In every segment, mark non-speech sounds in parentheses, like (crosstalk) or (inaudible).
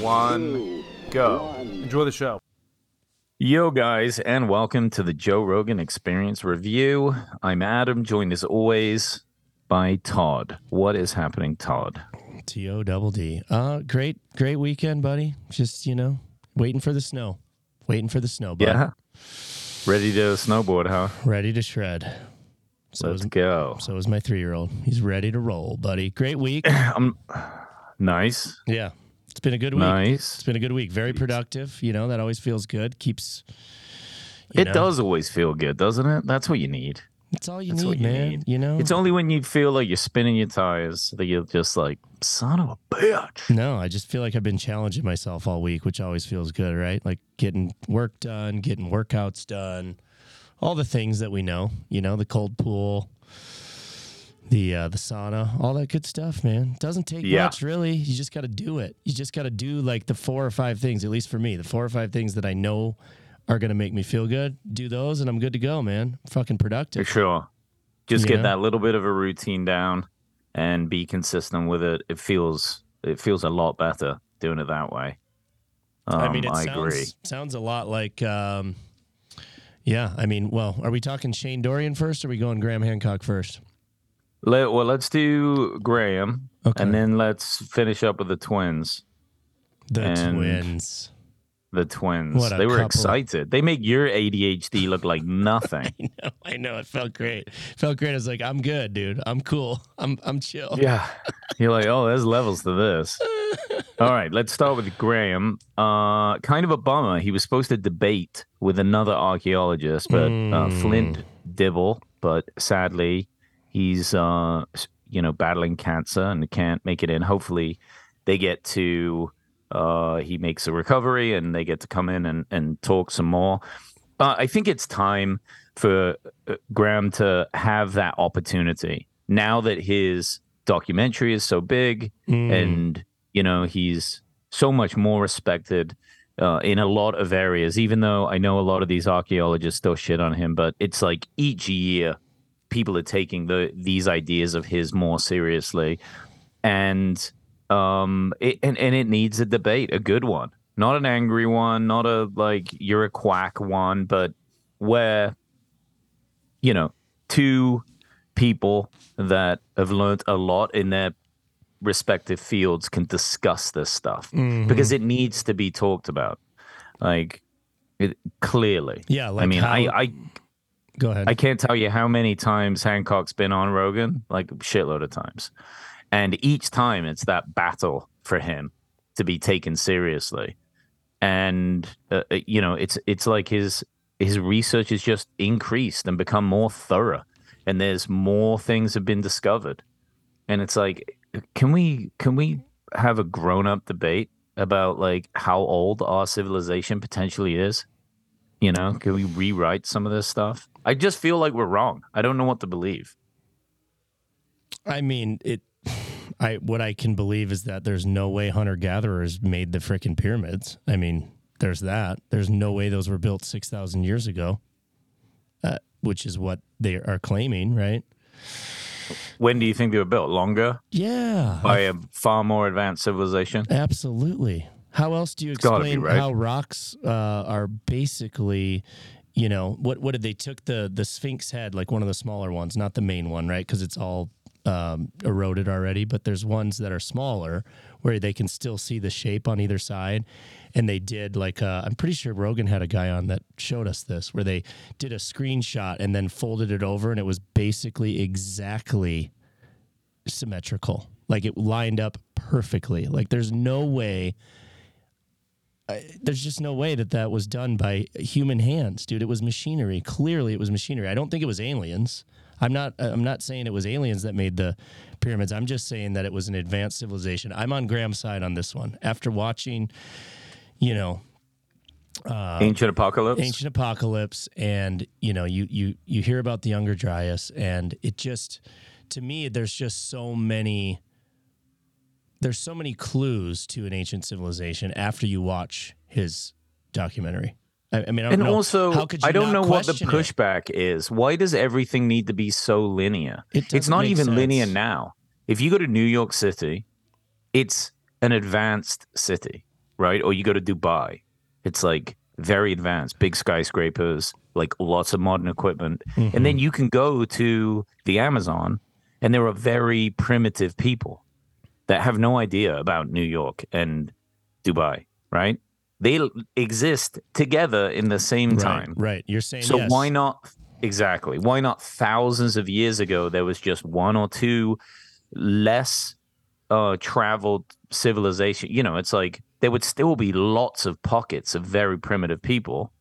One, go. Enjoy the show. Yo, guys, and welcome to the Joe Rogan Experience Review. I'm Adam, joined as always by Todd. What is happening, Todd? T O double D. Uh, great, great weekend, buddy. Just you know, waiting for the snow, waiting for the snow. Bud. Yeah. Ready to snowboard, huh? ready to shred. So Let's is, go. so is my three year old. He's ready to roll, buddy. Great week. (clears throat) Um, nice. yeah, it's been a good week. Nice. It's been a good week. Very productive. You know that always feels good. Keeps. It know, does always feel good, doesn't it? That's what you need. It's all you That's need, you man. need. You know. It's only when you feel like you're spinning your tires that you're just like, son of a bitch. No, I just feel like I've been challenging myself all week, which always feels good, right? Like getting work done, getting workouts done, all the things that we know, you know, the cold pool, the uh, the sauna, all that good stuff, man. Doesn't take Yeah. much, really. You just got to do it. You just got to do like the four or five things, at least for me, the four or five things that I know are gonna make me feel good. Do those, and I'm good to go, man. Fucking For productive. sure. Just You get know? that little bit of a routine down and be consistent with it. It feels it feels a lot better doing it that way. Um, I mean, it I sounds, agree. sounds a lot like, um, yeah. I mean, well, are we talking Shane Dorian first? Or are we going Graham Hancock first? Let, well, let's do Graham, Okay. and then let's finish up with the twins. The And- twins. The twins. They were couple. excited. They make your ADHD look like (laughs) nothing. I know, I know. It felt great. felt great. I was like, I'm good, dude. I'm cool. I'm I'm chill. yeah. You're like, oh, there's levels to this. (laughs) All right, let's start with Graham. Uh, kind of a bummer. He was supposed to debate with another archaeologist, but uh, Hmm. Flint Dibble. But sadly, he's uh, you know battling cancer and can't make it in. Hopefully, they get to uh, he makes a recovery and they get to come in and and talk some more. Uh, I think it's time for uh, Graham to have that opportunity now that his documentary is so big Mm. and you know he's so much more respected uh, in a lot of areas even though i know a lot of these archaeologists still shit on him but it's like each year people are taking the these ideas of his more seriously. And um it, and, and it needs a debate a good one. Not an angry one not a like you're a quack one but where you know two people that have learned a lot in their respective fields can discuss this stuff Mhm. because it needs to be talked about like it, clearly. Yeah, like i mean how- I, I Go ahead. i can't tell you how many times hancock's been on rogan like a shitload of times. And each time it's that battle for him to be taken seriously. And uh, uh, you know it's it's like his his research has just increased and become more thorough. And there's more things have been discovered. And it's like can we can we have a grown-up debate about like how old our civilization potentially is you know can we rewrite some of this stuff i just feel like we're wrong i don't know what to believe I mean, it. (sighs) I what I can believe is that there's no way hunter gatherers made the freaking pyramids. I mean, there's that. There's no way those were built six thousand years ago, uh, which is what they are claiming, right? when do you think they were built longer Yeah, by a far more advanced civilization Absolutely. Be else do you be explain right. how rocks uh, are basically, you know, what what did they took the the Sphinx head, like one of the smaller ones, not the main one, right? Because it's all um, eroded already. But there's ones that are smaller where they can still see the shape on either side. And they did like uh, I'm pretty sure Rogan had a guy on that showed us this, where they did a screenshot and then folded it over, and it was basically exactly symmetrical. Like it lined up perfectly. Like there's no way. I, there's just no way that that was done by human hands, dude. It was machinery. Clearly, it was machinery. I don't think it was aliens. I'm not I'm not saying it was aliens that made the pyramids. I'm just saying that it was an advanced civilization. I'm on Graham's side on this one. After watching, you know, uh, Ancient apocalypse. ancient apocalypse and you know you you you hear about the younger dryas and it just to me there's just so many there's so many clues to an ancient civilization after you watch his documentary i, I mean I don't and know, also, how could you I don't know what the pushback is. Why does everything need to be so linear? It it's not even linear now. If you go to New York City, it's an advanced city, right? Or you go to Dubai, it's like very advanced, big skyscrapers, like lots of modern equipment. And Mm-hmm. then you can go to the Amazon, and there are very primitive people that have no idea about New York and Dubai, right? They exist together in the same right, time. right you're saying So yes. why not exactly? Why not thousands of years ago there was just one or two less uh traveled civilization. You know, it's like there would still be lots of pockets of very primitive people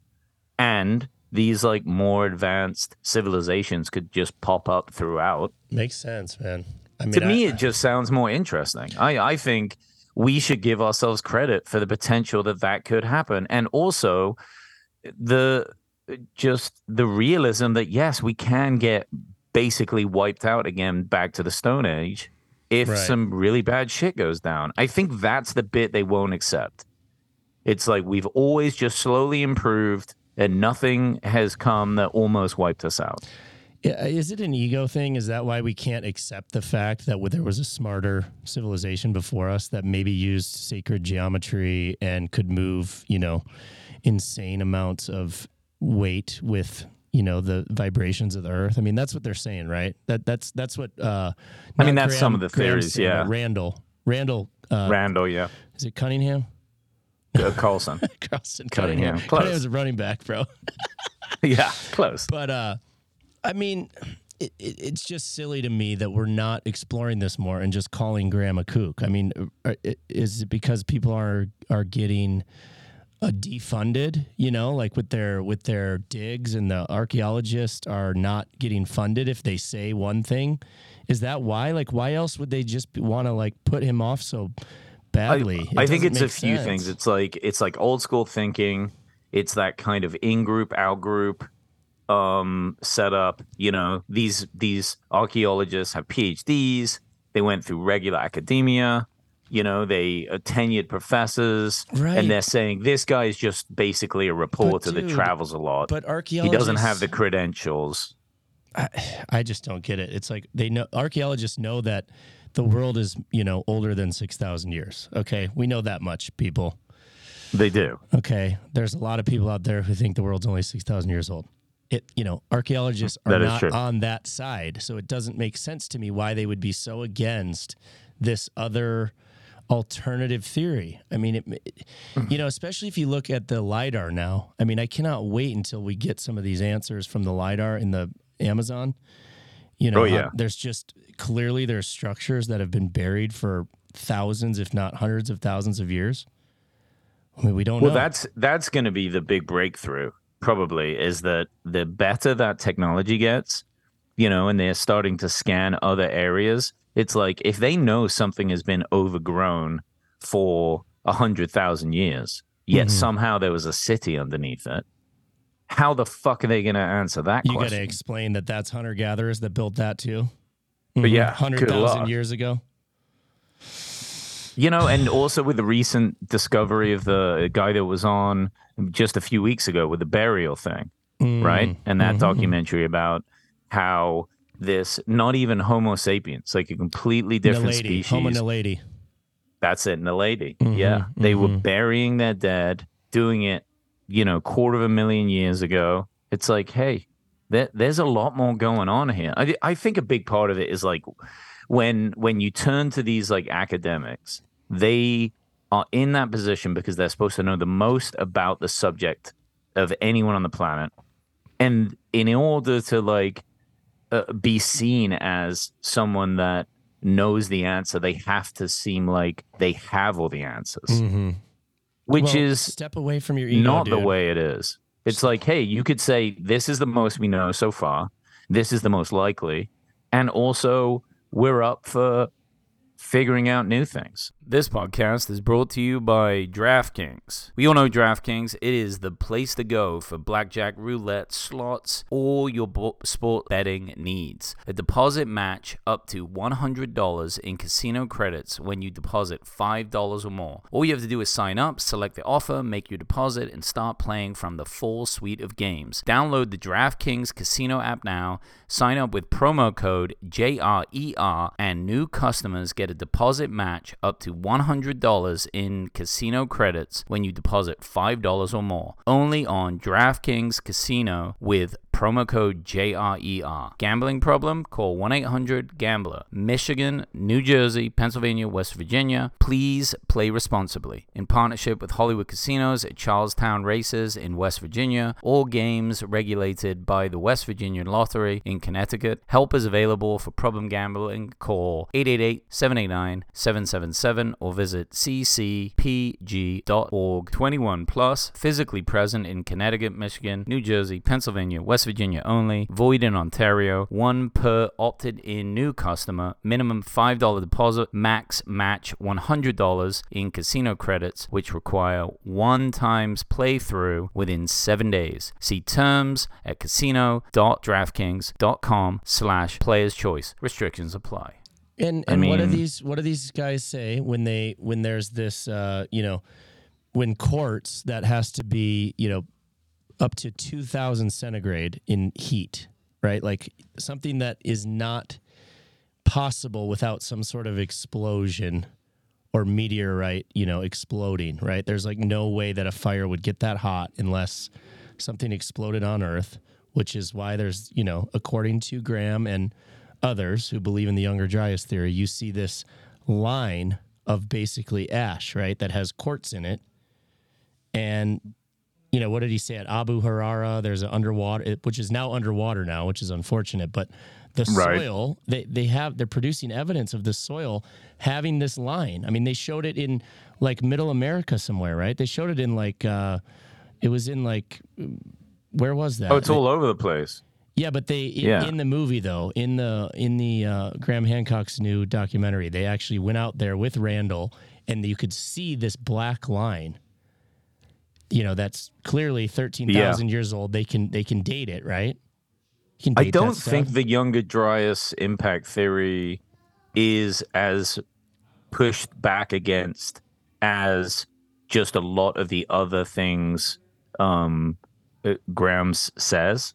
and these like more advanced civilizations could just pop up throughout. makes sense man i mean to me I- it just sounds more interesting. I I think we should give ourselves credit for the potential that that could happen and also the just the realism that yes we can get basically wiped out again back to the stone age if Right. some really bad shit goes down i think that's the bit they won't accept it's like we've always just slowly improved and nothing has come that almost wiped us out Yeah, Is it an ego thing? Is that why we can't accept the fact that there was a smarter civilization before us that maybe used sacred geometry and could move, you know, insane amounts of weight with, you know, the vibrations of the earth? I mean, that's what they're saying, right? That that's that's what. Uh, I mean, that's some of the theories, yeah. Randall, Randall, uh, randall yeah is it Cunningham? uh, carlson (laughs) Carlson Cunningham, Cunningham. close. Cunningham's a running back, bro. (laughs) yeah close But uh, I mean, it, it, it's just silly to me that we're not exploring this more and just calling Graham a kook. I mean, uh, is it because people are are getting uh, defunded? You know, like with their with their digs, and the archaeologists are not getting funded if they say one thing. Is that why? Like, why else would they just want to like put him off so badly? It I, I think it's a few sense. things. It's like it's like old school thinking. It's that kind of in group, out group um setup. You know, these these archaeologists have PhDs. They went through regular academia. You know, they are tenured professors, Right. and they're saying this guy is just basically a reporter that travels a lot. but archaeologists, he doesn't have the credentials. I just don't get it. It's like they know archaeologists know that the world is, you know, older than 6,000 years. Okay. We know that much, people. They do. Okay. There's a lot of people out there who think the world's only 6,000 years old. It, you know, archaeologists are not true. on that side. So it doesn't make sense to me why they would be so against this other alternative theory. I mean, it, you know, especially if you look at the LIDAR now. I mean, I cannot wait until we get some of these answers from the LIDAR in the Amazon. You know, Oh, yeah. there's just clearly there's structures that have been buried for thousands, if not hundreds of thousands of years. I mean, we don't Well, know. that's that's going to be the big breakthrough. Probably is that the better that technology gets, you know, and they're starting to scan other areas. It's like if they know something has been overgrown for a hundred thousand years, yet Mhm. somehow there was a city underneath it. How the fuck are they going to answer that you got to explain that that's hunter gatherers that built that too. But yeah, hundred thousand years ago. You know, and also with the recent discovery of the guy that was on just a few weeks ago with the burial thing. right? And that Mhm. documentary about how this not even Homo sapiens, like a completely different Naledi, species. Homo naledi. That's it, Naledi. Mhm, Yeah, they were mhm. burying their dead, doing it, you know, quarter of a million years ago. It's like, hey, there, there's a lot more going on here. I, I think a big part of it is like when when you turn to these like academics, they are in that position because they're supposed to know the most about the subject of anyone on the planet, and in order to like uh, be seen as someone that knows the answer, they have to seem like they have all the answers, Mhm. which Well, is step away from your ego, not the way it is. It's like, hey, you could say this is the most we know so far. this is the most likely. And also, we're up for figuring out new things. This podcast is brought to you by DraftKings. We all know DraftKings. It is the place to go for blackjack, roulette, slots, all your sport betting needs. A deposit match up to $100 in casino credits when you deposit $5 or more. All you have to do is sign up, select the offer, make your deposit, and start playing from the full suite of games. Download the DraftKings Casino app now, sign up with promo code JRER, and new customers get a deposit match up to $100 in casino credits when you deposit $5 or more. Only on DraftKings Casino with promo code JRER. Gambling problem? Call 1 800 Gambler. Michigan, New Jersey, Pennsylvania, West Virginia. Please play responsibly. In partnership with Hollywood Casinos at Charles Town Races in West Virginia, all games regulated by the West Virginia Lottery in Connecticut. Help is available for problem gambling. Call 888 789 777 or visit ccpg.org. 21 plus, physically present in Connecticut, Michigan, New Jersey, Pennsylvania, West Virginia only, void in Ontario, one per opted in new customer, minimum $5 deposit, max match $100 in casino credits, which require one times playthrough within seven days. See terms at casino.draftkings.com slash players choice. Restrictions apply. And I and what do these what do these guys say when they when there's this uh, you know when courts that has to be you know up to 2000 centigrade in heat, right? Like something that is not possible without some sort of explosion or meteorite, you know, exploding, right? There's like no way that a fire would get that hot unless something exploded on Earth, which is why there's, you know, according to Graham and others who believe in the Younger Dryas theory, you see this line of basically ash, right, that has quartz in it. And, you know, what did he say at Abu Hureyra? There's an underwater, which is now underwater now, which is unfortunate, but the Right. soil they, they have they're producing evidence of the soil having this line i mean they showed it in like middle america somewhere right they showed it in like uh it was in like where was that Oh, it's all over the place. yeah but they in, Yeah. in the movie though in the in the uh, graham hancock's new documentary they actually went out there with randall and you could see this black line you know that's clearly 13,000 years old they can they can date it right? I date that don't think the younger Dryas impact theory is as pushed back against as just a lot of the other things um uh, Graham says.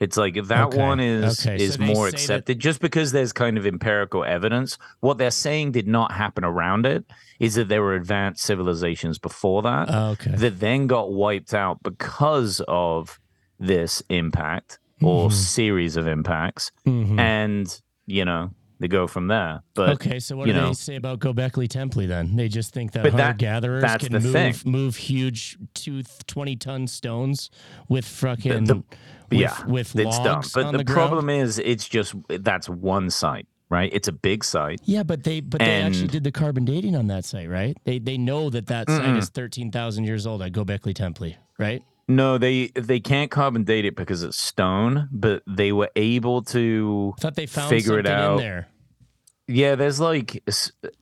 It's like if that Okay, one is okay, is they more say that- accepted just because there's kind of empirical evidence. What they're saying did not happen around it is that there were advanced civilizations before that okay that then got wiped out because of this impact or Mhm. series of impacts Mhm. and you know they go from there but okay, so what do know- they say about Gobekli Tepe then? They just think that hunter gatherers that's can move thing. move huge two 20 ton stones with fucking the- with, yeah with it's dumb but on the, the, problem is it's just that's one site right it's a big site Yeah, but they but they actually did the carbon dating on that site, right? They they know that that site Mm-mm. is 13,000 years old at Gobekli Tepe, right? no they they can't carbon date it because it's stone but they were able to I thought they found Figure it out. there. Yeah, there's like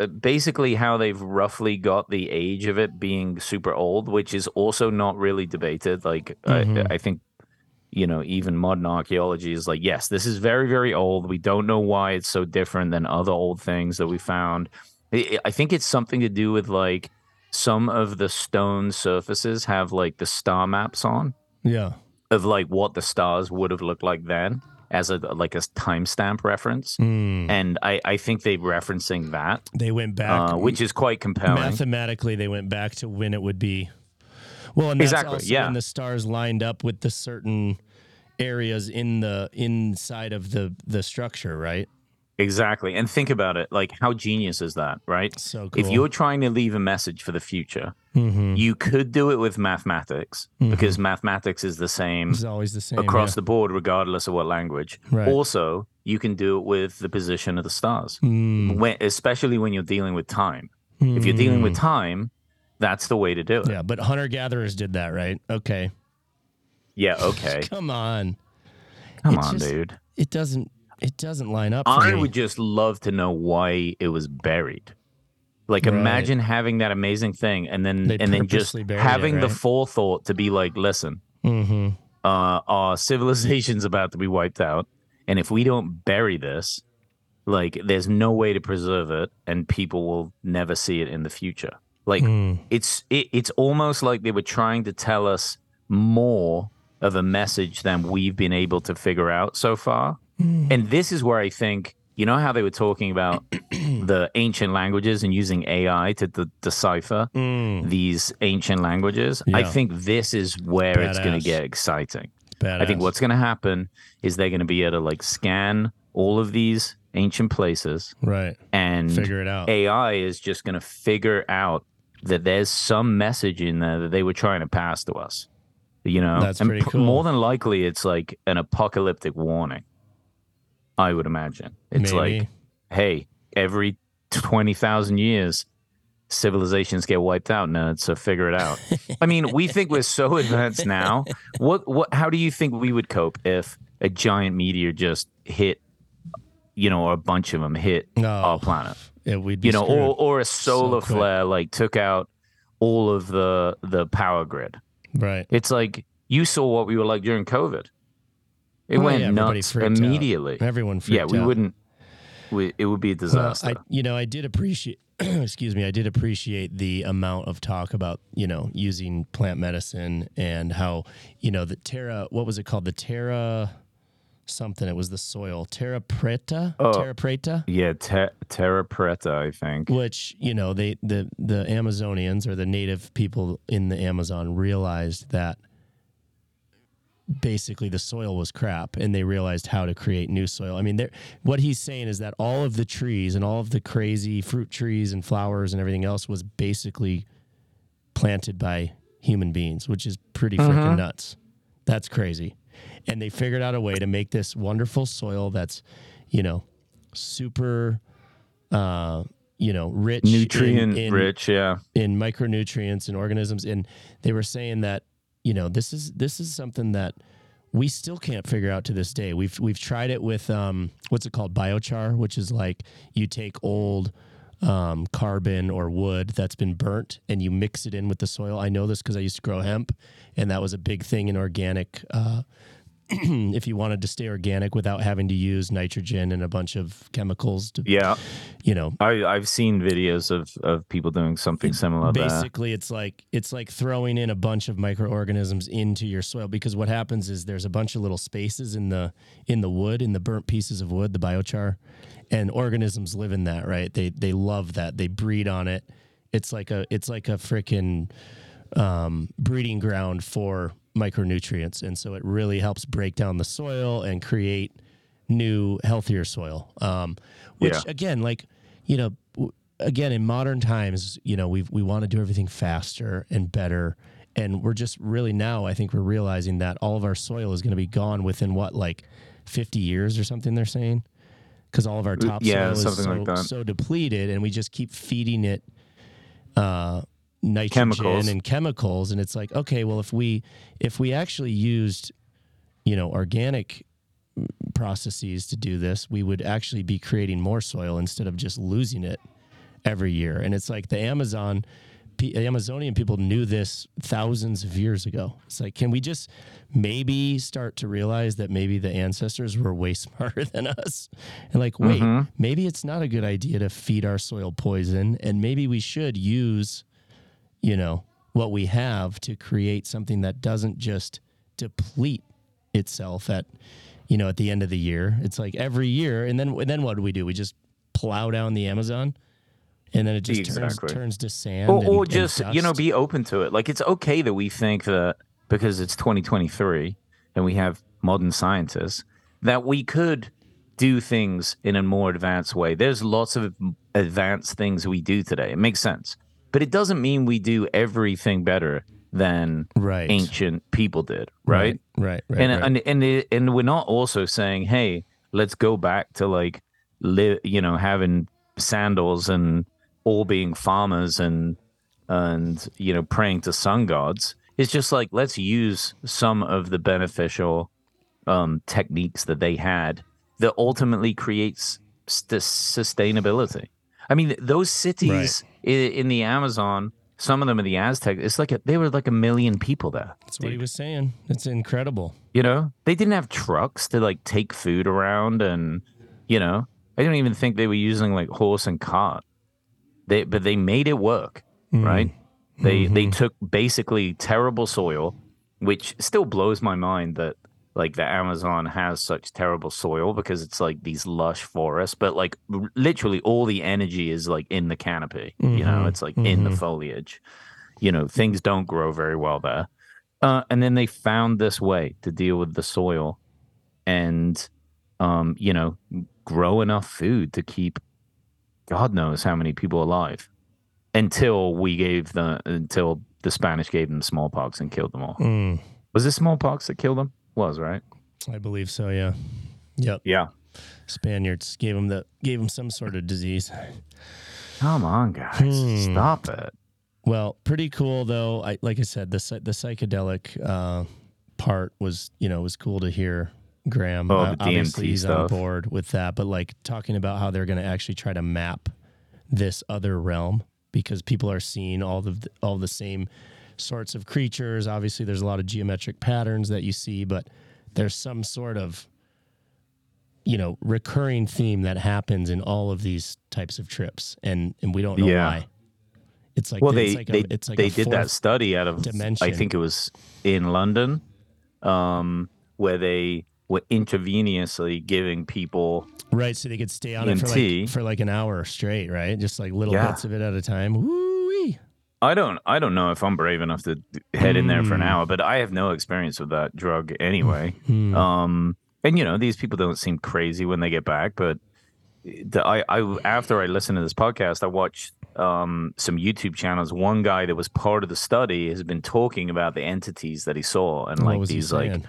uh, basically how they've roughly got the age of it being super old, which is also not really debated. Like Mhm. I, I think you know even modern archaeology is like yes, this is very very old. We don't know why it's so different than other old things that we found. I I think it's something to do with like some of the stone surfaces have like the star maps on Yeah. of like what the stars would have looked like then as a like a timestamp reference. Hmm. And I, I think they're referencing that, They went back uh, which is quite compelling. mathematically they went back to when it would be well and that's Exactly, also yeah. when the stars lined up with the certain areas in the inside of the the structure right Exactly. And think about it. Like, how genius is that, right? so cool If you're trying to leave a message for the future, mm-hmm. you could do it with mathematics because mathematics is the same it's always the same across yeah. the board, regardless of what language. Right. Also, you can do it with the position of the stars, Mm, when, especially when you're dealing with time. If you're dealing with mm. time, that's the way to do it. yeah but hunter gatherers did that right okay Yeah, okay. (laughs) come on Come on, just- dude. it doesn't it doesn't line up. For I me. would just love to know why it was buried. Like Right. imagine having that amazing thing and then They and then just buried it, having the forethought to be like, listen, Mhm. uh, our civilization's about to be wiped out, and if we don't bury this, like, there's no way to preserve it, and people will never see it in the future. Like, Mm. it's it, it's almost like they were trying to tell us more of a message than we've been able to figure out so far. Mm. And this is where I think you know how they were talking about (clears throat) the ancient languages and using AI to de- decipher Mm. these ancient languages. I think this is where it's going to get exciting. I think what's going to happen is they're going to be able to like scan all of these ancient places right. and Figure it out. AI is just going to figure out that there's some message in there that they were trying to pass to us. You know, That's and pretty cool. more than likely, it's like an apocalyptic warning. I would imagine it's Maybe. like, hey, every twenty thousand years, civilizations get wiped out, nerds. So figure it out. (laughs) I mean, we think we're so advanced now. What, what? How do you think we would cope if a giant meteor just hit? You know, or a bunch of them hit No. our planet It, we'd you know, screwed. or or a solar quick. flare like took out all of the the power grid. right. It's like you saw what we were like during COVID. It Oh, went yeah, nuts freaked out. immediately. Everyone freaked Yeah, we out. wouldn't. We, it would be a Well, disaster. I, you know, I did appreciate. (clears throat) excuse me. I did appreciate the amount of talk about you know using plant medicine and how you know the Terra. What was it called? The Terra something. It was the soil Terra Preta. Oh. Terra Preta. yeah, te- Terra Preta, I think. Which you know they the the Amazonians or the native people in the Amazon realized that basically the soil was crap and they realized how to create new soil. I mean, what he's saying is that all of the trees and all of the crazy fruit trees and flowers and everything else was basically planted by human beings, which is pretty freaking mm-hmm. nuts. That's crazy. And they figured out a way to make this wonderful soil that's, you know, super uh, you know, rich in- Nutrient in, rich, yeah. in micronutrients and organisms. And they were saying that you know this is this is something that we still can't figure out to this day. We've we've tried it with um what's it called? Biochar which is like you take old um, carbon or wood that's been burnt and you mix it in with the soil. I know this because i used to grow hemp and that was a big thing in organic uh, (clears throat) if you wanted to stay organic without having to use nitrogen and a bunch of chemicals to Yeah, you know. I, I've seen videos of, of people doing something similar basically it's like it's like throwing in a bunch of microorganisms into your soil because what happens is there's a bunch of little spaces in the in the wood in the burnt pieces of wood the biochar and organisms live in that right? They they love that. They breed on it. It's like a it's like a freaking um, breeding ground for micronutrients. And so it really helps break down the soil and create new healthier soil. Um, which Yeah. again like you know w- again in modern times you know we we want to do everything faster and better. And we're just really now i think we're realizing that all of our soil is going to be gone within what like 50 years or something they're saying? Because all of our topsoil yeah, is so, like so depleted and we just keep feeding it uh nitrogen Chemicals. and chemicals and it's like okay well if we if we actually used you know organic processes to do this, we would actually be creating more soil instead of just losing it every year. And it's like the Amazon, P- Amazonian people knew this thousands of years ago. It's like, can we just maybe start to realize that maybe the ancestors were way (laughs) smarter than us? And like, wait, mm-hmm. maybe it's not a good idea to feed our soil poison, and maybe we should use, you know, what we have to create something that doesn't just deplete itself at you know at the end of the year. It's like every year and then and then what do we do? We just plow down the amazon and then it just Exactly. turns turns to sand or, and- or and just you know be open to it. Like it's okay that we think that because it's 2023 and we have modern scientists that we could do things in a more advanced way. There's lots of advanced things we do today. It makes sense but it doesn't mean we do everything better than right ancient people did right, right right and right. and and it, and we're not also saying, hey, let's go back to like live, you know, having sandals and all being farmers and and you know praying to sun gods. It's just like let's use some of the beneficial um, techniques that they had that ultimately creates st- sustainability. I mean, those cities in, the Amazon, some of them in the Aztec, it's like a, they were like a million people there. That's what he was saying. It's incredible. You know, they didn't have trucks to like take food around, and you know, I don't even think they were using like horse and cart. They, but they made it work, Mm. right? They they Mm-hmm. took basically terrible soil, which still blows my mind that like the Amazon has such terrible soil because it's like these lush forests, but like literally all the energy is like in the canopy. You know, Mhm. it's like in the Mhm. foliage. You know, things don't grow very well there. Uh, and then they found this way to deal with the soil and um, you know, grow enough food to keep God knows how many people alive until we gave the until the Spanish gave them smallpox and killed them all. Mm, Was it smallpox that killed them? Was right? I believe so. Yeah. Yep. Yeah. Spaniards gave him the gave him some sort of disease. Come on, guys, Hmm. stop it. Well, pretty cool though. I like I said, the the psychedelic uh, part was you know was cool to hear. Graham, Oh, Uh, obviously he's on board with that, but like talking about how they're going to actually try to map this other realm because people are seeing all the, all the same sorts of creatures. Obviously, there's a lot of geometric patterns that you see, but there's some sort of you know recurring theme that happens in all of these types of trips, and and we don't know Yeah. why. It's like Well, they like a- they it's like they did that study out of dimension. I think it was in London, um, where they were intravenously giving people Right, so they could stay on it for like for like an hour straight, right? Just like little Yeah. bits of it at a time. Woo-wee. I don't I don't know if I'm brave enough to head in there for an Mm. hour, but I have no experience with that drug anyway. (laughs) Hmm. Um, and you know, these people don't seem crazy when they get back, but the, I, I after I listened to this podcast, I watched um, some YouTube channels. One guy that was part of the study has been talking about the entities that he saw and What like these like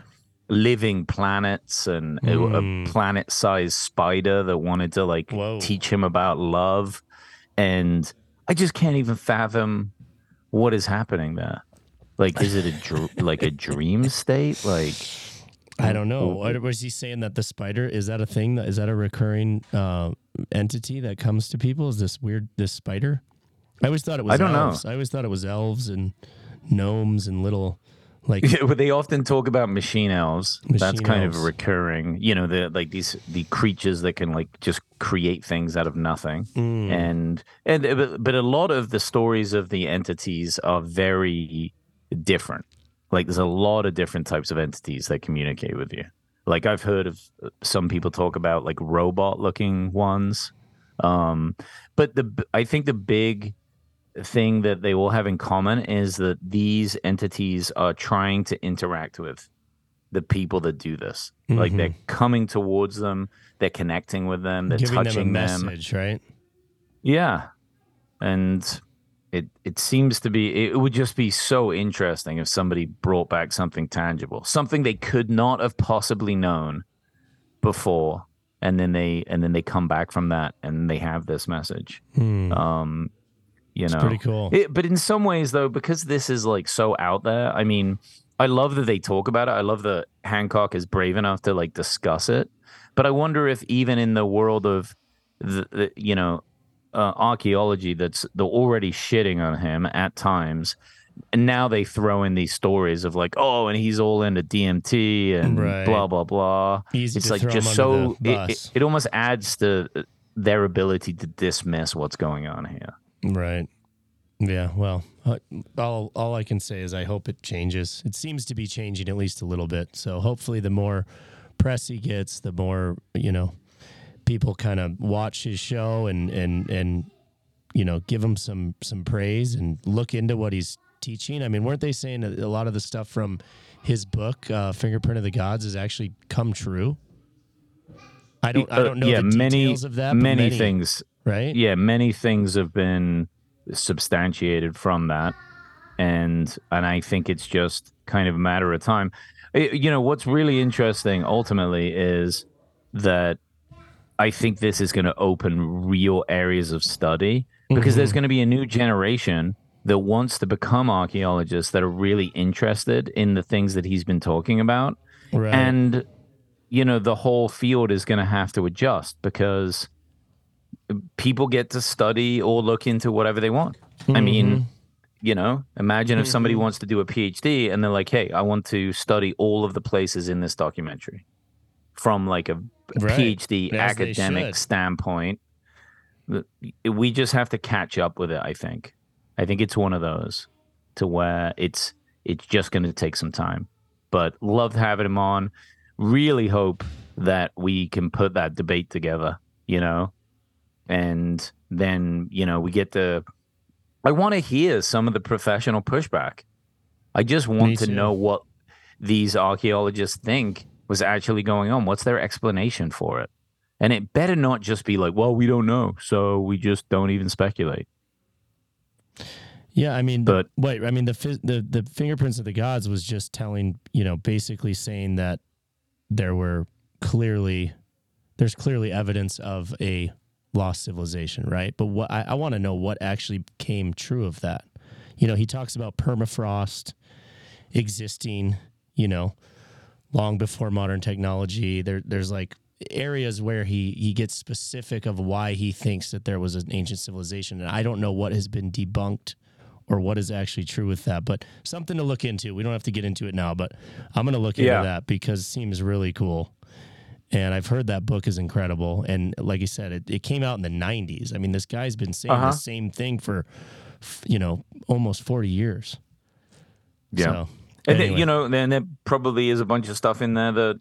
living planets and a- Mm. a planet-sized spider that wanted to like Whoa. teach him about love, and I just can't even fathom what is happening there. Like, is it a dr- (laughs) like a dream state? Like, I don't know. What was he saying that the spider is that a thing? That is that a recurring uh, entity that comes to people? Is this weird? This spider? I always thought it was. I don't know. elves. I always thought it was elves and gnomes and little like Yeah, but they often talk about machine elves. That's kind elves. of recurring. You know, the like these the creatures that can like just create things out of nothing. Mm. And and uh, but, but a lot of the stories of the entities are very different. Like there's a lot of different types of entities that communicate with you. Like I've heard of uh, some people talk about like robot looking ones. Um but the I think the big thing that they all have in common is that these entities are trying to interact with the people that do this. Like they're coming towards them, they're connecting with them, they're giving them touching them. message, right? Yeah. And it it seems to be it would just be so interesting if somebody brought back something tangible, something they could not have possibly known before and then they and then they come back from that and they have this message. Hmm. Um you know. pretty cool. It, but in some ways, though, because this is like so out there, I mean, I love that they talk about it. I love that Hancock is brave enough to like discuss it. But I wonder if even in the world of the, the you know uh, archaeology, that's they're already shitting on him at times. And now they throw in these stories of like, oh, and he's all into DMT and Right. blah blah blah. Easy it's like just so it, it, it almost adds to their ability to dismiss what's going on here. Right. Yeah. Well, uh, all all I can say is I hope it changes. It seems to be changing at least a little bit. So hopefully, the more press he gets, the more you know people kind of watch his show and and and you know give him some some praise and look into what he's teaching. I mean, weren't they saying that a lot of the stuff from his book, uh, Fingerprint of the Gods, has actually come true? I don't. I Uh, don't know yeah, the many of that. but many things right? yeah many things have been substantiated from that and and i think it's just kind of a matter of time It- you know what's really interesting ultimately is that i think this is going to open real areas of study because there's mm-hmm. going to be a new generation that wants to become archaeologists that are really interested in the things that he's been talking about Right. and you know, the whole field is going to have to adjust because people get to study or look into whatever they want. I mean, mm-hmm. you know, imagine if somebody mm-hmm. wants to do a PhD and they're like, "Hey, I want to study all of the places in this documentary from like a Right. PhD As academic standpoint." We just have to catch up with it, I think. I think it's one of those to where it's it's just going to take some time. But loved having him on. Really hope that we can put that debate together, you know, and then you know we get to. I want to hear some of the professional pushback. I just want to know what these archaeologists think was actually going on. What's their explanation for it? And it better not just be like, well, we don't know, so we just don't even speculate. Yeah, I mean, But- the, wait, I mean the the the fingerprints of the gods was just telling, you know, basically saying that there were clearly there's clearly evidence of a lost civilization, right? But what I, I want to know what actually came true of that. You know, he talks about permafrost existing, you know, long before modern technology. There there's like areas where he he gets specific of why he thinks that there was an ancient civilization and I don't know what has been debunked or what is actually true with that, but something to look into. We don't have to get into it now, but I'm going to look into Yeah. that because it seems really cool. And I've heard that book is incredible. And like you said, it, it came out in the 90s. I mean, this guy's been saying Uh-huh. the same thing for, you know, almost 40 years. Yeah. So, And anyway. you know, then there probably is a bunch of stuff in there that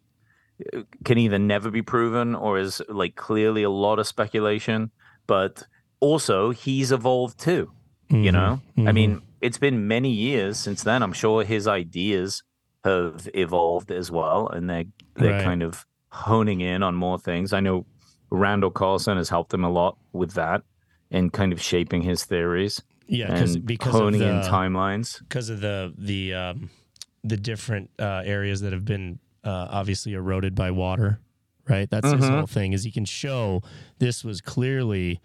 uh, can either never be proven or is like clearly a lot of speculation. But also, he's evolved too. You Mhm, know, I mhm. mean, it's been many years since then. I'm sure his ideas have evolved as well, and they're they're Right. kind of honing in on more things. I know Randall Carlson has helped him a lot with that and kind of shaping his theories yeah, cause, and because honing of in timelines. because of the the um, the different uh, areas that have been uh, obviously eroded by water, right? That's his Mhm. whole thing is he can show this was clearly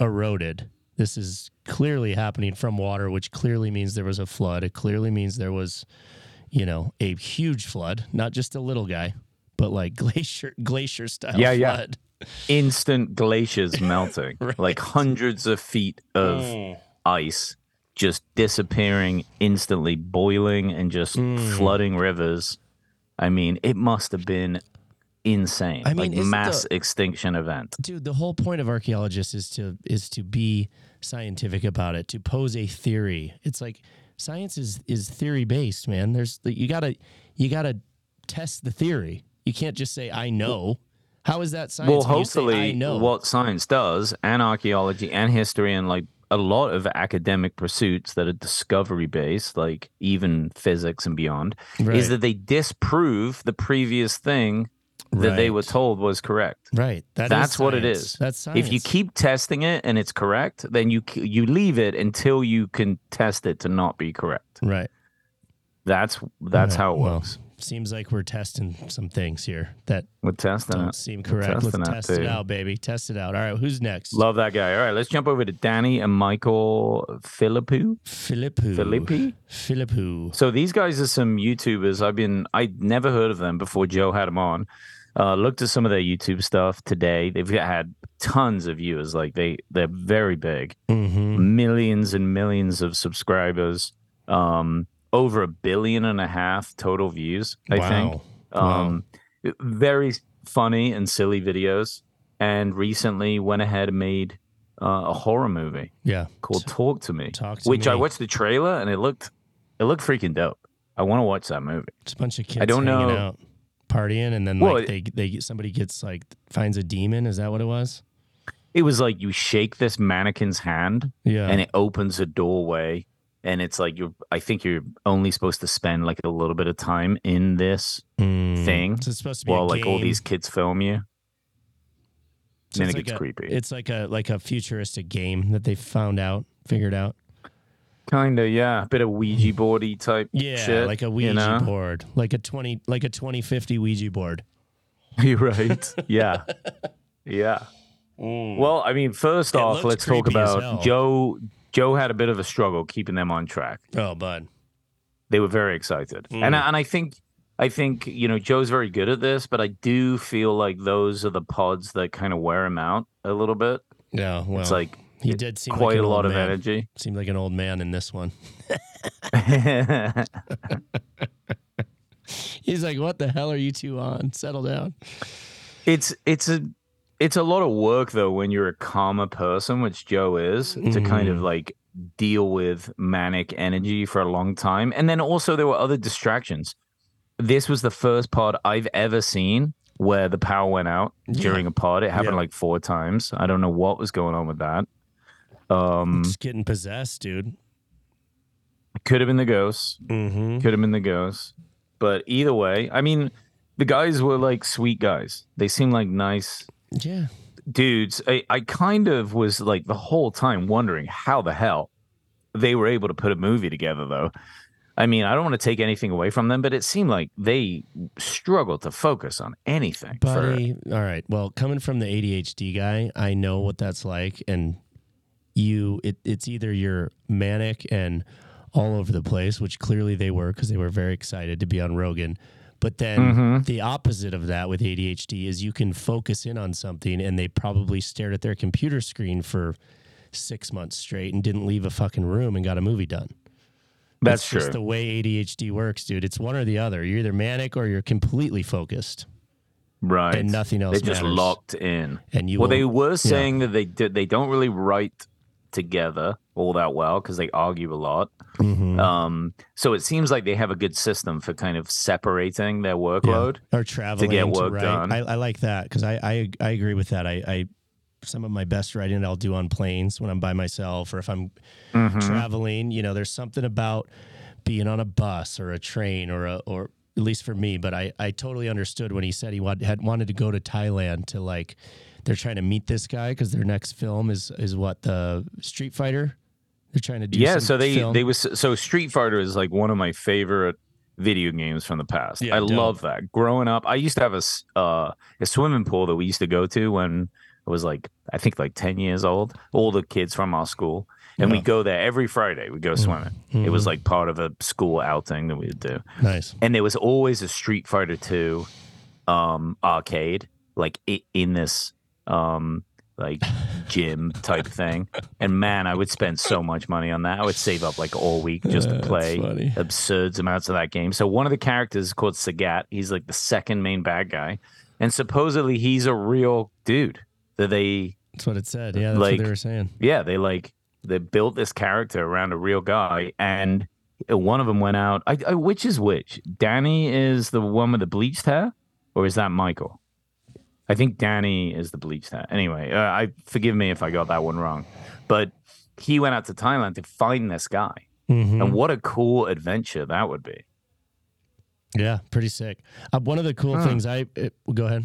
eroded. This is clearly happening from water, which clearly means there was a flood. It clearly means there was, you know, a huge flood, not just a little guy, but like (laughs) glacier glacier style Yeah, yeah. flood. instant (laughs) glaciers melting, Right. like hundreds of feet of Mm. ice just disappearing instantly, boiling and just Mm. flooding rivers. I mean, it must have been insane. I mean, like mass the- extinction event. dude the whole point of archaeologists is to is to be scientific about it to pose a theory it's like science is is theory based man there's you gotta you gotta test the theory you can't just say i know. How is that science Well, when you say, I hopefully, know what science does, and archaeology and history, and like a lot of academic pursuits that are discovery based, like even physics and beyond, right, is that they disprove the previous thing that they were told was correct. right. That is That's what it is. that's science If you keep testing it and it's correct, then you you leave it until you can test it to not be correct. right. That's that's Alright, how it well, works. Seems like we're testing some things here that We're testing don't it. seem correct let's test it, it out baby test it out all right who's next Love that guy. All right, let's jump over to Danny and Michael Philippou. Philippu Philippi. Philippu So these guys are some YouTubers. I've been I'd never heard of them before Joe had them on. Uh, looked at some of their YouTube stuff today. They've had tons of viewers. Like they they're very big. mm-hmm. millions and millions of subscribers, um, over a billion and a half total views. I think. Wow. Um, very funny and silly videos. And recently went ahead and made uh, a horror movie Yeah. called Talk to Me, Talk to which I watched the trailer and it looked it looked freaking dope. I want to watch that movie. It's a bunch of kids I don't hanging know- out, partying, and then Well, like they they somebody gets like finds a demon. Is that what it was? It was like you shake this mannequin's hand Yeah. and it opens a doorway and it's like you're i think you're only supposed to spend like a little bit of time in this Mm. thing So it's supposed to be while like all these kids film you. So then it's it like gets a- creepy. It's like a like a futuristic game that they found out, figured out. kind of yeah. A bit of ouija (laughs) boardy type Yeah, shit, like a Ouija you know? board, like a twenty like a twenty fifty Ouija board. (laughs) you're right. Yeah. (laughs) Yeah. Well i mean first It off let's talk about joe joe had a bit of a struggle keeping them on track Oh, bud. they were very excited Mm. and I- and I think I think you know Joe's very good at this, but I do feel like those are the pods that kind of wear him out a little bit. Yeah, well, it's like he did seem quite like a lot old of energy. Seemed like an old man in this one. (laughs) (laughs) He's like, "What the hell are you two on? Settle down." it's it's a it's a lot of work though when you're a calmer person, which Joe is, to kind of Mhm. like deal with manic energy for a long time. And then also there were other distractions. This was the first pod I've ever seen where the power went out Yeah. during a pod. It happened Yeah. like four times. I don't know what was going on with that. Um Just getting possessed, dude. could have been the ghosts. Mm-hmm. Could have been the ghosts. But either way, I mean, the guys were like sweet guys. They seemed like nice Yeah. dudes. I, I kind of was like the whole time wondering how the hell they were able to put a movie together, though. I mean, I don't want to take anything away from them, but it seemed like they struggled to focus on anything. for- all right. Well, coming from the ADHD guy, I know what that's like, and you, it, it's either you're manic and all over the place, which clearly they were because they were very excited to be on Rogan. But then Mhm. the opposite of that with ADHD is you can focus in on something, and they probably stared at their computer screen for six months straight and didn't leave a fucking room and got a movie done. That's It's true. just the way ADHD works, dude. It's one or the other. You're either manic or you're completely focused, right. and nothing else they just matters. locked in. And you well, they were saying that they did. They don't really write together all that well because they argue a lot. Mhm. Um, so it seems like they have a good system for kind of separating their workload. or traveling to get work write. done. I, I like that because I, I I agree with that. I, I some of my best writing I'll do on planes when I'm by myself or if I'm Mm-hmm. traveling. You know, there's something about being on a bus or a train or a or at least for me. But I I totally understood when he said he wanted had wanted to go to Thailand to like they're trying to meet this guy because their next film is is what the Street Fighter. They're trying to do yeah so they film. they was so street fighter is like one of my favorite video games from the past Yeah, i dope. love that growing up i used to have a uh, a swimming pool that we used to go to when i was like i think like 10 years old all the kids from our school and we go there every friday we go swimming it was like part of a school outing that we would do nice. and there was always a Street Fighter 2 um arcade like in this um like gym type (laughs) thing and man I would spend so much money on that I would save up like all week just to play absurd amounts of that game so one of the characters is called Sagat he's like the second main bad guy and supposedly he's a real dude that they That's what it said. Yeah, that's Like- what they were saying. yeah, they like they built this character around a real guy, and one of them went out. I, I, which is which? Danny is the one with the bleached hair, or is that Michael? I think Danny is the bleached hair. Anyway, uh, I forgive me if I got that one wrong, but he went out to Thailand to find this guy, Mhm. and what a cool adventure that would be. Yeah, pretty sick. Uh, one of the cool Huh. things I it, go ahead.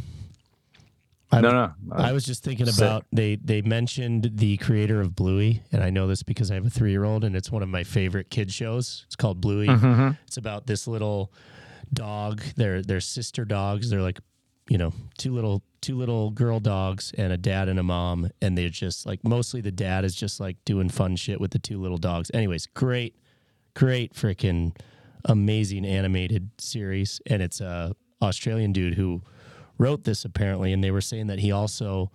I, no, no, I was just thinking sick. about they they mentioned the creator of Bluey, and I know this because I have a three year old, and it's one of my favorite kid shows. It's called Bluey. Mhm. It's about this little dog. They're they're sister dogs. They're like, you know, two little two little girl dogs and a dad and a mom, and they're just like mostly the dad is just like doing fun shit with the two little dogs. Anyways, great, great freaking amazing animated series, and it's a Australian dude who wrote this apparently, and they were saying that he also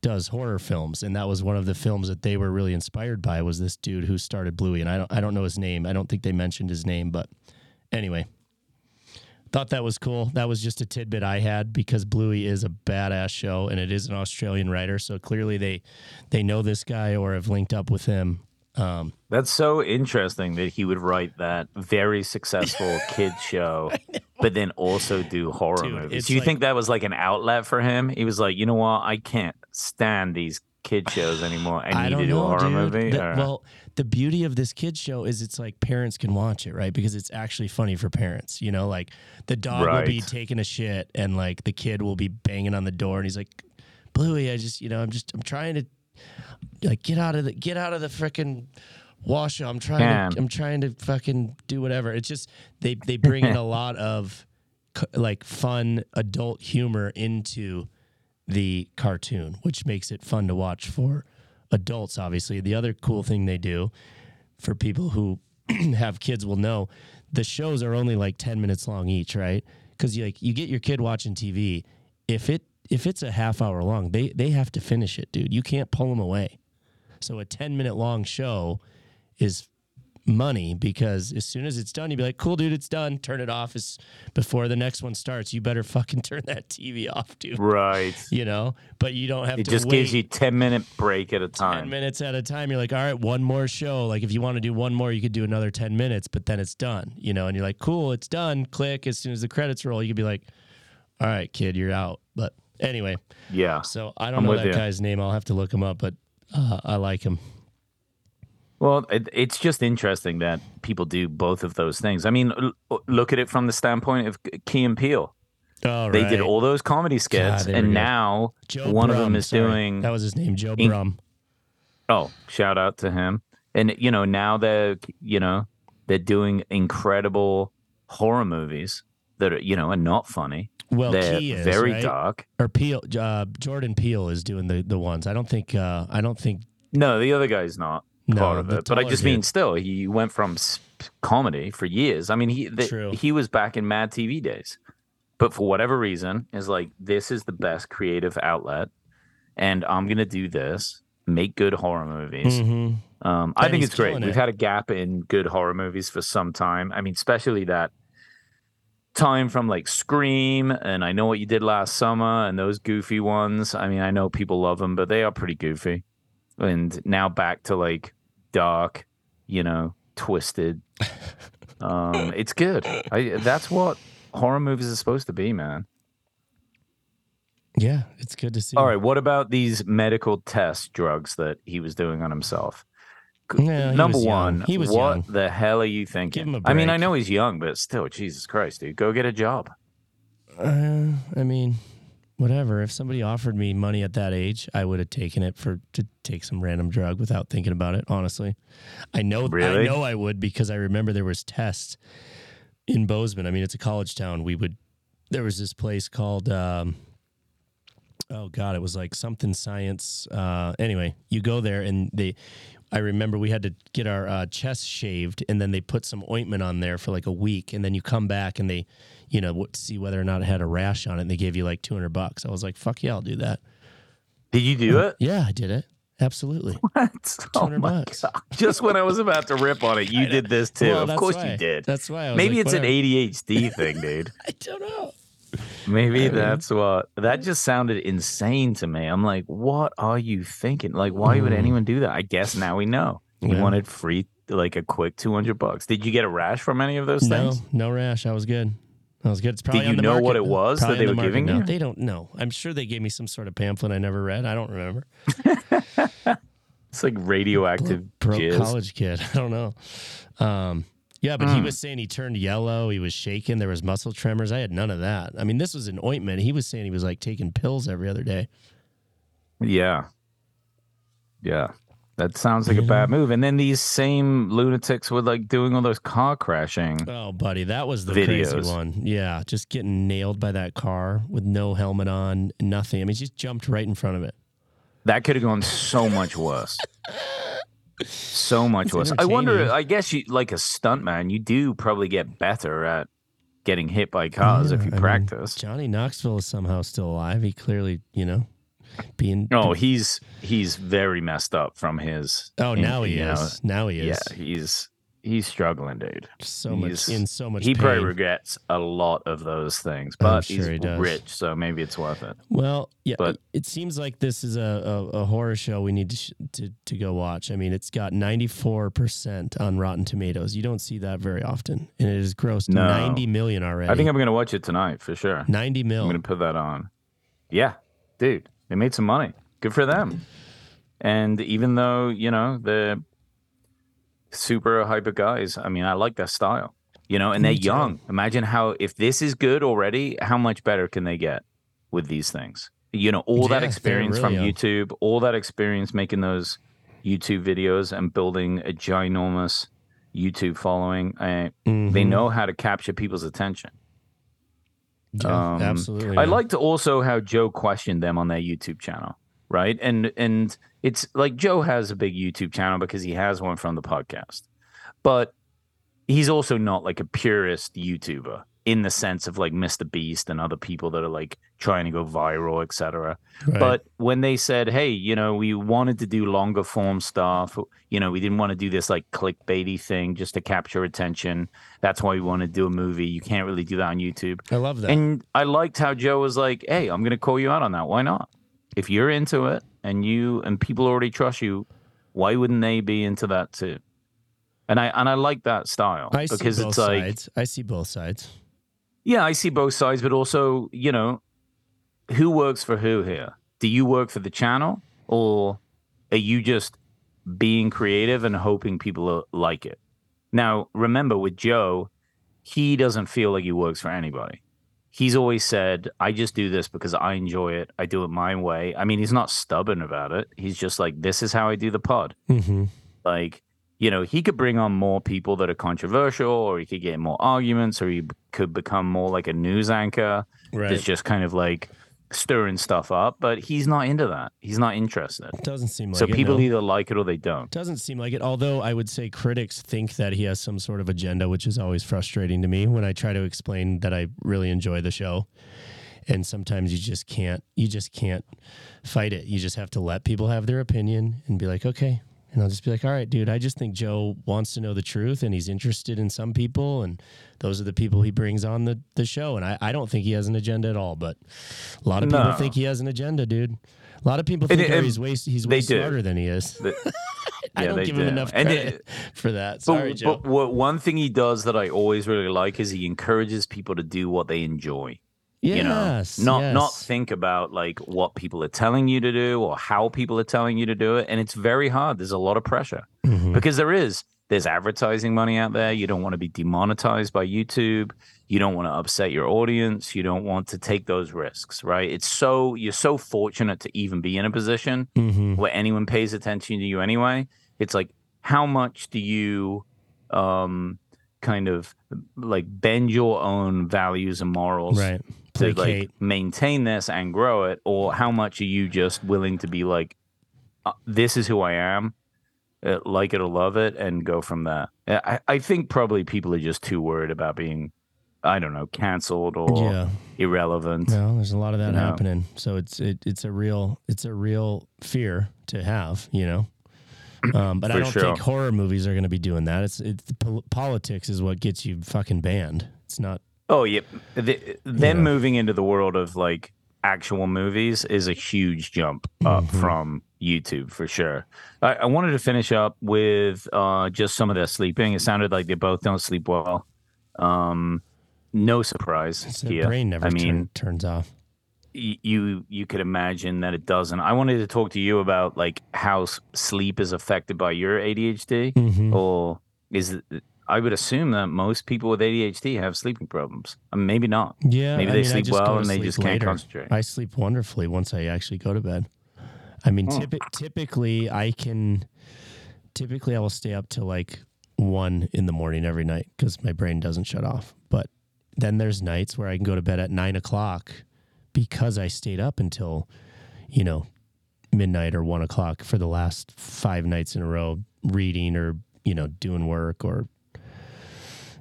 does horror films, and that was one of the films that they were really inspired by. Was this dude who started Bluey, and I don't I don't know his name. I don't think they mentioned his name, but anyway, thought that was cool. That was just a tidbit I had because Bluey is a badass show, and it is an Australian writer, so clearly they they know this guy or have linked up with him. Um, That's so interesting that he would write that very successful (laughs) kid show, but then also do horror Dude, movies. Do you like- think that was like an outlet for him? He was like, you know what? I can't stand these kid shows anymore. I need to do a horror movie. The- or- well, the beauty of this kid show is it's like parents can watch it, right? Because it's actually funny for parents. You know, like the dog will be taking a shit and like the kid will be banging on the door and he's like, Bluey, I just, you know, I'm just, I'm trying to like get out of the, get out of the freaking washer. I'm trying Can. to, I'm trying to fucking do whatever. It's just, they, they bring in a (laughs) lot of like fun adult humor into the cartoon, which makes it fun to watch for adults, obviously. The other cool thing they do for people who (clears throat) have kids will know the shows are only like 10 minutes long each, right? Because you like you get your kid watching TV. If it if it's a half hour long, they they have to finish it, dude. You can't pull them away. So a 10 minute long show is money because as soon as it's done, you'd be like, cool, dude, it's done. Turn it off. It's before the next one starts. You better fucking (laughs) turn that TV off, dude. Right. You know, but you don't have It to It just wait gives you 10 minute break at a time. 10 minutes at a time. You're like, all right, one more show. Like, if you want to do one more, you could do another 10 minutes, but then it's done, you know, and you're like, cool, it's done. Click. As soon as the credits roll, you could be like, all right, kid, you're out. But anyway, Yeah. so I don't I'm know that you. guy's name. I'll have to look him up, but uh, I like him. Well, it, it's just interesting that people do both of those things. I mean, l- look at it from the standpoint of Key and Peele. Oh, They did all those comedy skits, and now Joe one of them is sorry. doing. That was his name, Joe Brumm. Oh, shout out to him. And you know, now they're you know, they're doing incredible horror movies that are, you know, are not funny. Well, they're is very right? dark. Or Peele, uh, Jordan Peele is doing the the ones. I don't think. Uh, I don't think. No, the other guy's not No, part of it. But I just kid. mean still, he went from comedy for years. I mean, he the, he was back in Mad TV days. But for whatever reason, is like this is the best creative outlet and I'm going to do this, make good horror movies. Mhm. Um, I think it's great. killing We've had a gap in good horror movies for some time. I mean, especially that time from like Scream and I Know What You Did Last Summer and those goofy ones. I mean, I know people love them, but they are pretty goofy. And now back to like dark, you know, twisted. Um, (laughs) it's good. I, that's what horror movies are supposed to be, man. Yeah, it's good to see. All right, what about these medical test drugs that he was doing on himself? Yeah, he Number was young. one, He was what young. the hell are you thinking? I mean, I know he's young, but still, Jesus Christ, dude, go get a job. Uh, I mean, whatever. If somebody offered me money at that age, I would have taken it for to take some random drug without thinking about it. Honestly, I know. I know I would because I remember there was tests in Bozeman. I mean, it's a college town. We would. There was this place called. Um, oh God, it was like something science. Uh, anyway, you go there and they. I remember we had to get our uh, chest shaved, and then they put some ointment on there for like a week, and then you come back and they, you know, w- see whether or not it had a rash on it. And they gave you like two hundred bucks. I was like, "Fuck yeah, I'll do that." Did you do it? Yeah, I did it. Absolutely. (laughs) What? Oh 200 my bucks. God. (laughs) Just when I was about to rip on it, you (laughs) did this too. Well, of course why. you did. That's why. I was Maybe like, it's an. ADHD thing, dude. I don't know. Maybe that's what. That just sounded insane to me. I'm like, what are you thinking? Like, why would Mm. anyone do that? I guess now we know. You Yeah. wanted free, like a quick 200 bucks. Did you get a rash from any of those things? No, things? no rash. I was good. I was good. It's probably you on the know what it was that they on the were giving market now. you? They don't know. I'm sure they gave me some sort of pamphlet I never read. I don't remember. (laughs) (laughs) It's like radioactive Broke jizz. college kid. (laughs) I don't know. Um, yeah, but he Hmm. was saying he turned yellow. He was shaking. There was muscle tremors. I had none of that. I mean, this was an ointment. He was saying he was like taking pills every other day. Yeah. Yeah. That sounds like a bad move. And then these same lunatics were like doing all those car crashing. Oh, buddy, that was the Videos. crazy one. Yeah, just getting nailed by that car with no helmet on, nothing. I mean, she just jumped right in front of it. That could have gone so much worse. So much It's worse. I wonder. I guess you like a stuntman, you do probably get better at getting hit by cars if you I mean, practice. Johnny Knoxville is somehow still alive. He clearly, you know, being. Oh, he's he's very messed up from his Oh, now he you know, is. now he is. Yeah, he's he's struggling, dude. so much in so much He pain. probably regrets a lot of those things, but sure he's he rich, so maybe it's worth it. Well, yeah, But- it seems like this is a, a, a horror show we need to, sh- to to go watch. I mean, it's got 94% on Rotten Tomatoes. You don't see that very often. And it has grossed No. 90 million already. I think I'm gonna watch it tonight for sure. 90 I'm gonna put that on. Yeah, dude, they made some money. Good for them. And even though you know they're super hyper guys, I mean, I like their style. You know, and they're young. Imagine how if this is good already, how much better can they get with these things? You know, all Yeah, that experience really from young. YouTube, all that experience making those YouTube videos and building a ginormous YouTube following. Uh, They Mhm. know how to capture people's attention. Yeah, Um, absolutely. I liked also how Joe questioned them on their YouTube channel, right? And and it's like Joe has a big YouTube channel because he has one from the podcast, but he's also not like a purist YouTuber in the sense of like Mr. Beast and other people that are like trying to go viral, etc. Right. But when they said, "Hey, you know, we wanted to do longer form stuff. You know, we didn't want to do this like clickbaity thing just to capture attention. That's why we want to do a movie. You can't really do that on YouTube." I love that. And I liked how Joe was like, "Hey, I'm going to call you out on that. Why not? If you're into it and you and people already trust you, why wouldn't they be into that too?" And I and I like that style I see because both it's like sides. I see both sides. Yeah, I see both sides, but also, you know, who works for who here? Do you work for the channel or are you just being creative and hoping people like it? Now, remember with Joe, he doesn't feel like he works for anybody. He's always said, I just do this because I enjoy it. I do it my way. I mean, he's not stubborn about it. He's just like, this is how I do the pod. Mm-hmm. Like, you know, he could bring on more people that are controversial, or he could get more arguments, or he b- could become more like a news anchor Right. that's just kind of like stirring stuff up. But he's not into that. He's not interested. Doesn't seem like so it, people no. either like it or they don't. Doesn't seem like it. Although I would say critics think that he has some sort of agenda, which is always frustrating to me when I try to explain that I really enjoy the show. And sometimes you just can't you just can't fight it. You just have to let people have their opinion and be like, okay. And I'll just be like, all right, dude, I just think Joe wants to know the truth and he's interested in some people and those are the people he brings on the, the show. And I, I don't think he has an agenda at all, but a lot of people think he has an agenda, dude. A lot of people think oh, and he's way he's way they do. smarter than he is. The- (laughs) I Yeah, don't give him enough credit it- (laughs) for that. Sorry, but, Joe. but what, one thing he does that I always really like is he encourages people to do what they enjoy. Yes, you know not not yes. think about like what people are telling you to do or how people are telling you to do it and it's very hard there's a lot of pressure Mhm. because there is there's advertising money out there you don't want to be demonetized by youtube you don't want to upset your audience you don't want to take those risks right it's so you're so fortunate to even be in a position Mhm. where anyone pays attention to you anyway it's like how much do you um kind of like bend your own values and morals right. To like maintain this and grow it, or how much are you just willing to be like, uh, this is who I am, uh, like it or love it, and go from there? Uh, I, I think probably people are just too worried about being, I don't know, canceled or yeah. irrelevant. No, there's a lot of that You know? happening. So it's it, it's a real it's a real fear to have, you know. (clears throat) Um, but I don't sure. think horror movies are going to be doing that. It's it's politics is what gets you fucking banned. It's not. Oh yeah, the, them Yeah. moving into the world of like actual movies is a huge jump up Mhm. from YouTube for sure. I, I wanted to finish up with uh, just some of their sleeping. It sounded like they both don't sleep well. Um, no surprise It's here. brain never I mean, turn, turns off. y- you you could imagine that it doesn't. I wanted to talk to you about like how sleep is affected by your ADHD, Mhm. or is it, I would assume that most people with ADHD have sleeping problems. I mean, maybe not. Yeah, Maybe I they mean, sleep well and they just can't concentrate. I sleep wonderfully once I actually go to bed. I mean, hmm. typi- typically I can, typically I will stay up till like one in the morning every night because my brain doesn't shut off. But then there's nights where I can go to bed at nine o'clock because I stayed up until, you know, midnight or one o'clock for the last five nights in a row, reading or you know doing work or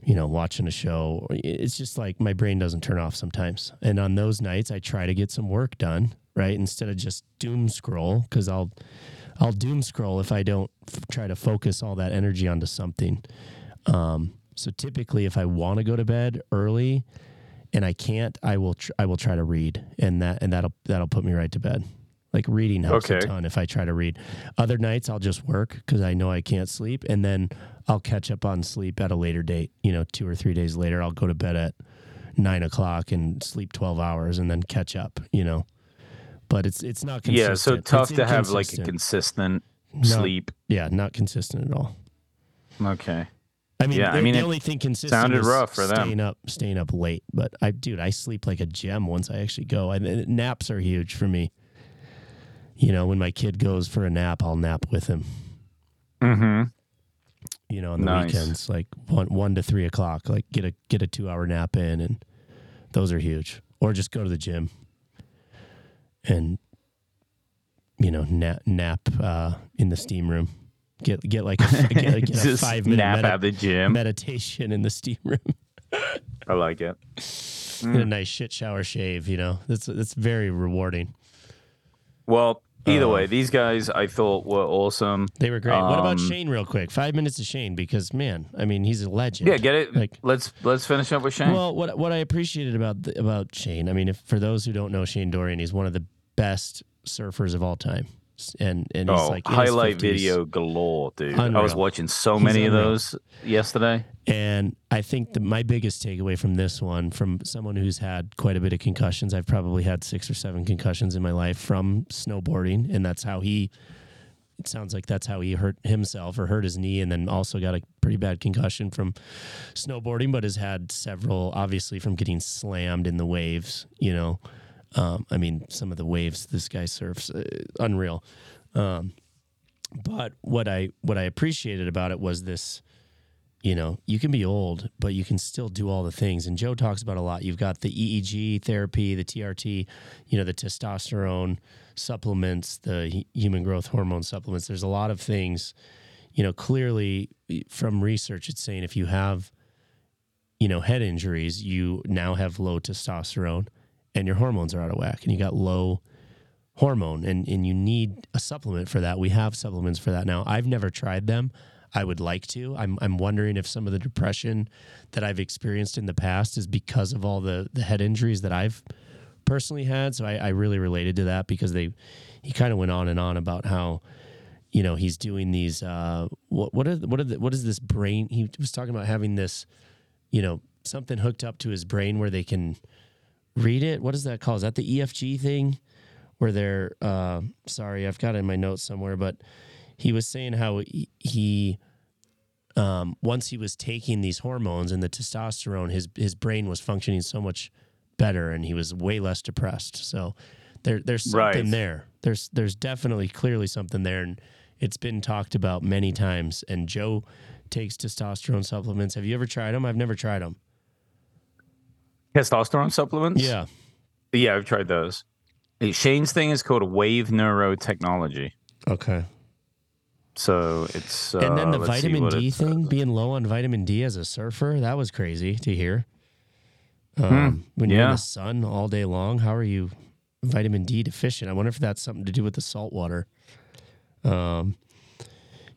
you know, watching a show. It's just like my brain doesn't turn off sometimes. And on those nights, I try to get some work done, right? Instead of just doom scroll, because I'll I'll doom scroll if I don't f- try to focus all that energy onto something. Um, so typically, if I want to go to bed early and I can't, I will tr- I will try to read, and that and that'll that'll put me right to bed. Like reading helps a ton if I try to read. Other nights I'll just work because I know I can't sleep, and then I'll catch up on sleep at a later date. You know, two or three days later, I'll go to bed at nine o'clock and sleep twelve hours, and then catch up. You know, but it's it's not consistent. Yeah, so It's tough to have like a consistent No. sleep. yeah, not consistent at all. Okay. I mean, Yeah, I mean, the only thing consistent sounded is rough for them. staying up, staying up late. But I, dude, I sleep like a gem once I actually go. I, naps are huge for me. You know, when my kid goes for a nap, I'll nap with him. Mm-hmm. You know, on the Nice. weekends, like one one to three o'clock, like get a get a two hour nap in, and those are huge. Or just go to the gym and you know nap nap uh, in the steam room. Get get like a, (laughs) get, get a five minute nap medi- at the gym. meditation in the steam room. (laughs) I like it. Get a nice shit shower shave. You know, that's that's very rewarding. Well, either Uh, way, these guys I thought were awesome. They were great. what about Um, Shane, real quick? Five minutes to Shane because man, I mean, he's a legend. Yeah, get it. Like- let's let's finish up with Shane. Well, what what I appreciated about the, about Shane, I mean, if for those who don't know Shane Dorian, he's one of the best surfers of all time, and and oh, like highlight 50s. video galore, dude. I was watching so He's many of those yesterday. And I think the, my biggest takeaway from this one, from someone who's had quite a bit of concussions, I've probably had six or seven concussions in my life from snowboarding, and that's how he. It sounds like that's how he hurt himself or hurt his knee, and then also got a pretty bad concussion from snowboarding, but has had several, obviously, from getting slammed in the waves. You know, um, I mean, some of the waves this guy surfs, uh, unreal. Um, but what I what I appreciated about it was this you know, you can be old, but you can still do all the things. And Joe talks about a lot. You've got the EEG therapy, the TRT, you know, the testosterone supplements, the human growth hormone supplements. There's a lot of things, you know, clearly from research, it's saying if you have, you know, head injuries, you now have low testosterone and your hormones are out of whack and you got low hormone and, and you need a supplement for that. We have supplements for that now. I've never tried them. I would like to. I'm I'm wondering if some of the depression that I've experienced in the past is because of all the the head injuries that I've personally had. So I, I really related to that because they he kind of went on and on about how you know he's doing these uh what what are what are the, what is this brain he was talking about having this you know something hooked up to his brain where they can read it what is that called is that the EEG thing where they're uh sorry I've got it in my notes somewhere but he was saying how he, um, once he was taking these hormones and the testosterone, his his brain was functioning so much better, and he was way less depressed. So there there's something Right. there. There's there's definitely clearly something there, and it's been talked about many times. And Joe takes testosterone supplements. Have you ever tried them? I've never tried them. Testosterone supplements. Yeah. yeah, I've tried those. Shane's thing is called Wave Neurotechnology. Okay. So it's uh, and then the vitamin D thing, being low on vitamin D as a surfer, that was crazy to hear. Um, when you're in Hmm. the sun all day long, how are you vitamin D deficient? I wonder if that's something to do with the salt water. Um,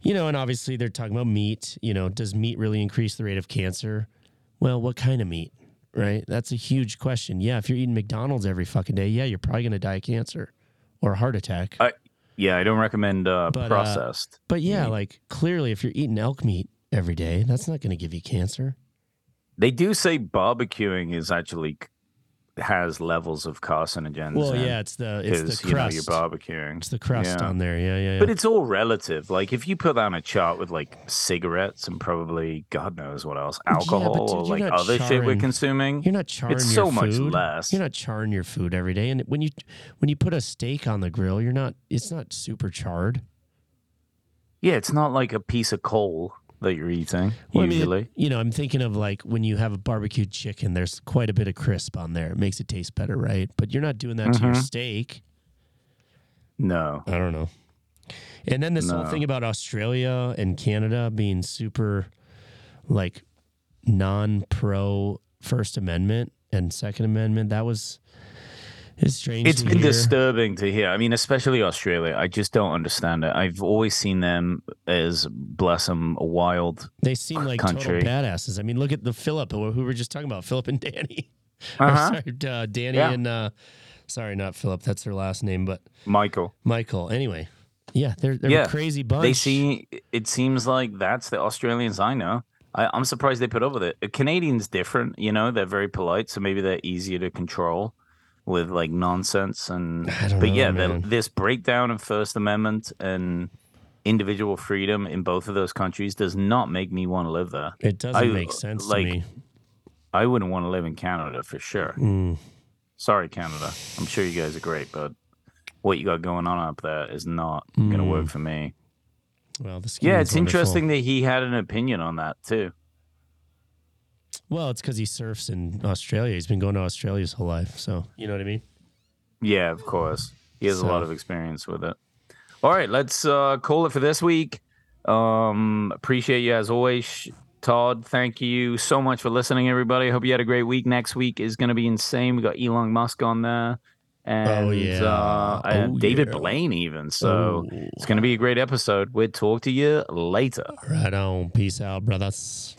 you know, and obviously they're talking about meat. You know, does meat really increase the rate of cancer? Well, what kind of meat? Right? That's a huge question. Yeah, if you're eating McDonald's every fucking day, yeah, you're probably going to die of cancer or a heart attack. I, yeah, I don't recommend uh, But, uh, processed. But yeah, like clearly, if you're eating elk meat every day, that's not going to give you cancer. They do say barbecuing is actually has levels of carcinogens. Well, yeah, it's the it's the 'cause, you know crust. you're barbecuing. it's the crust Yeah. on there. Yeah, yeah, yeah. But it's all relative. Like if you put that on a chart with like cigarettes and probably God knows what else, alcohol dude, or like other shit we're consuming, you're not charring it's so much less. You're not charring your food every day, and when you when you put a steak on the grill, you're not. It's not super charred. yeah, it's not like a piece of coal that you're eating Well, I mean, usually. you know, I'm thinking of like when you have a barbecued chicken. There's quite a bit of crisp on there. It makes it taste better, right? But you're not doing that to your Mhm. steak. no, I don't know. And then this whole thing about Australia and Canada being super like non-pro First Amendment and Second Amendment, that was it's strange. It's to been hear. disturbing to hear. I mean, especially Australia. I just don't understand it. I've always seen them as, bless them, a wild. They seem like country. total badasses. I mean, look at the Philip who we were just talking about, Philip and (laughs) Danny. Uh-huh. sorry, uh, Danny Yeah. and uh, sorry, not Philip. That's their last name, but Michael. Michael. Anyway, yeah, they're they're Yeah, a crazy bunch. They see. It seems like that's the Australians I know. I, I'm surprised they put up with it. A Canadians different. You know, they're very polite, so maybe they're easier to control with like nonsense and. (laughs) But know, yeah, the, this breakdown of First Amendment and individual freedom in both of those countries does not make me want to live there. It doesn't I- make sense like, to me. I wouldn't want to live in Canada for sure. Mm. Sorry, Canada. I'm sure you guys are great, but what you got going on up there is not going to Mm. work for me. Well, the Yeah, it's wonderful. interesting that he had an opinion on that too. Well, it's because he surfs in Australia. He's been going to Australia his whole life. So you know what I mean. Yeah, of course. He has a lot of experience with it. All right, let's uh, call it for this week. Um, appreciate you as always, Todd. Thank you so much for listening, everybody. Hope you had a great week. Next week is going to be insane. We got Elon Musk on there, and Oh, yeah. uh, Oh, David yeah. Blaine even. So Oh. it's going to be a great episode. We'll talk to you later. Right on. Peace out, brothers.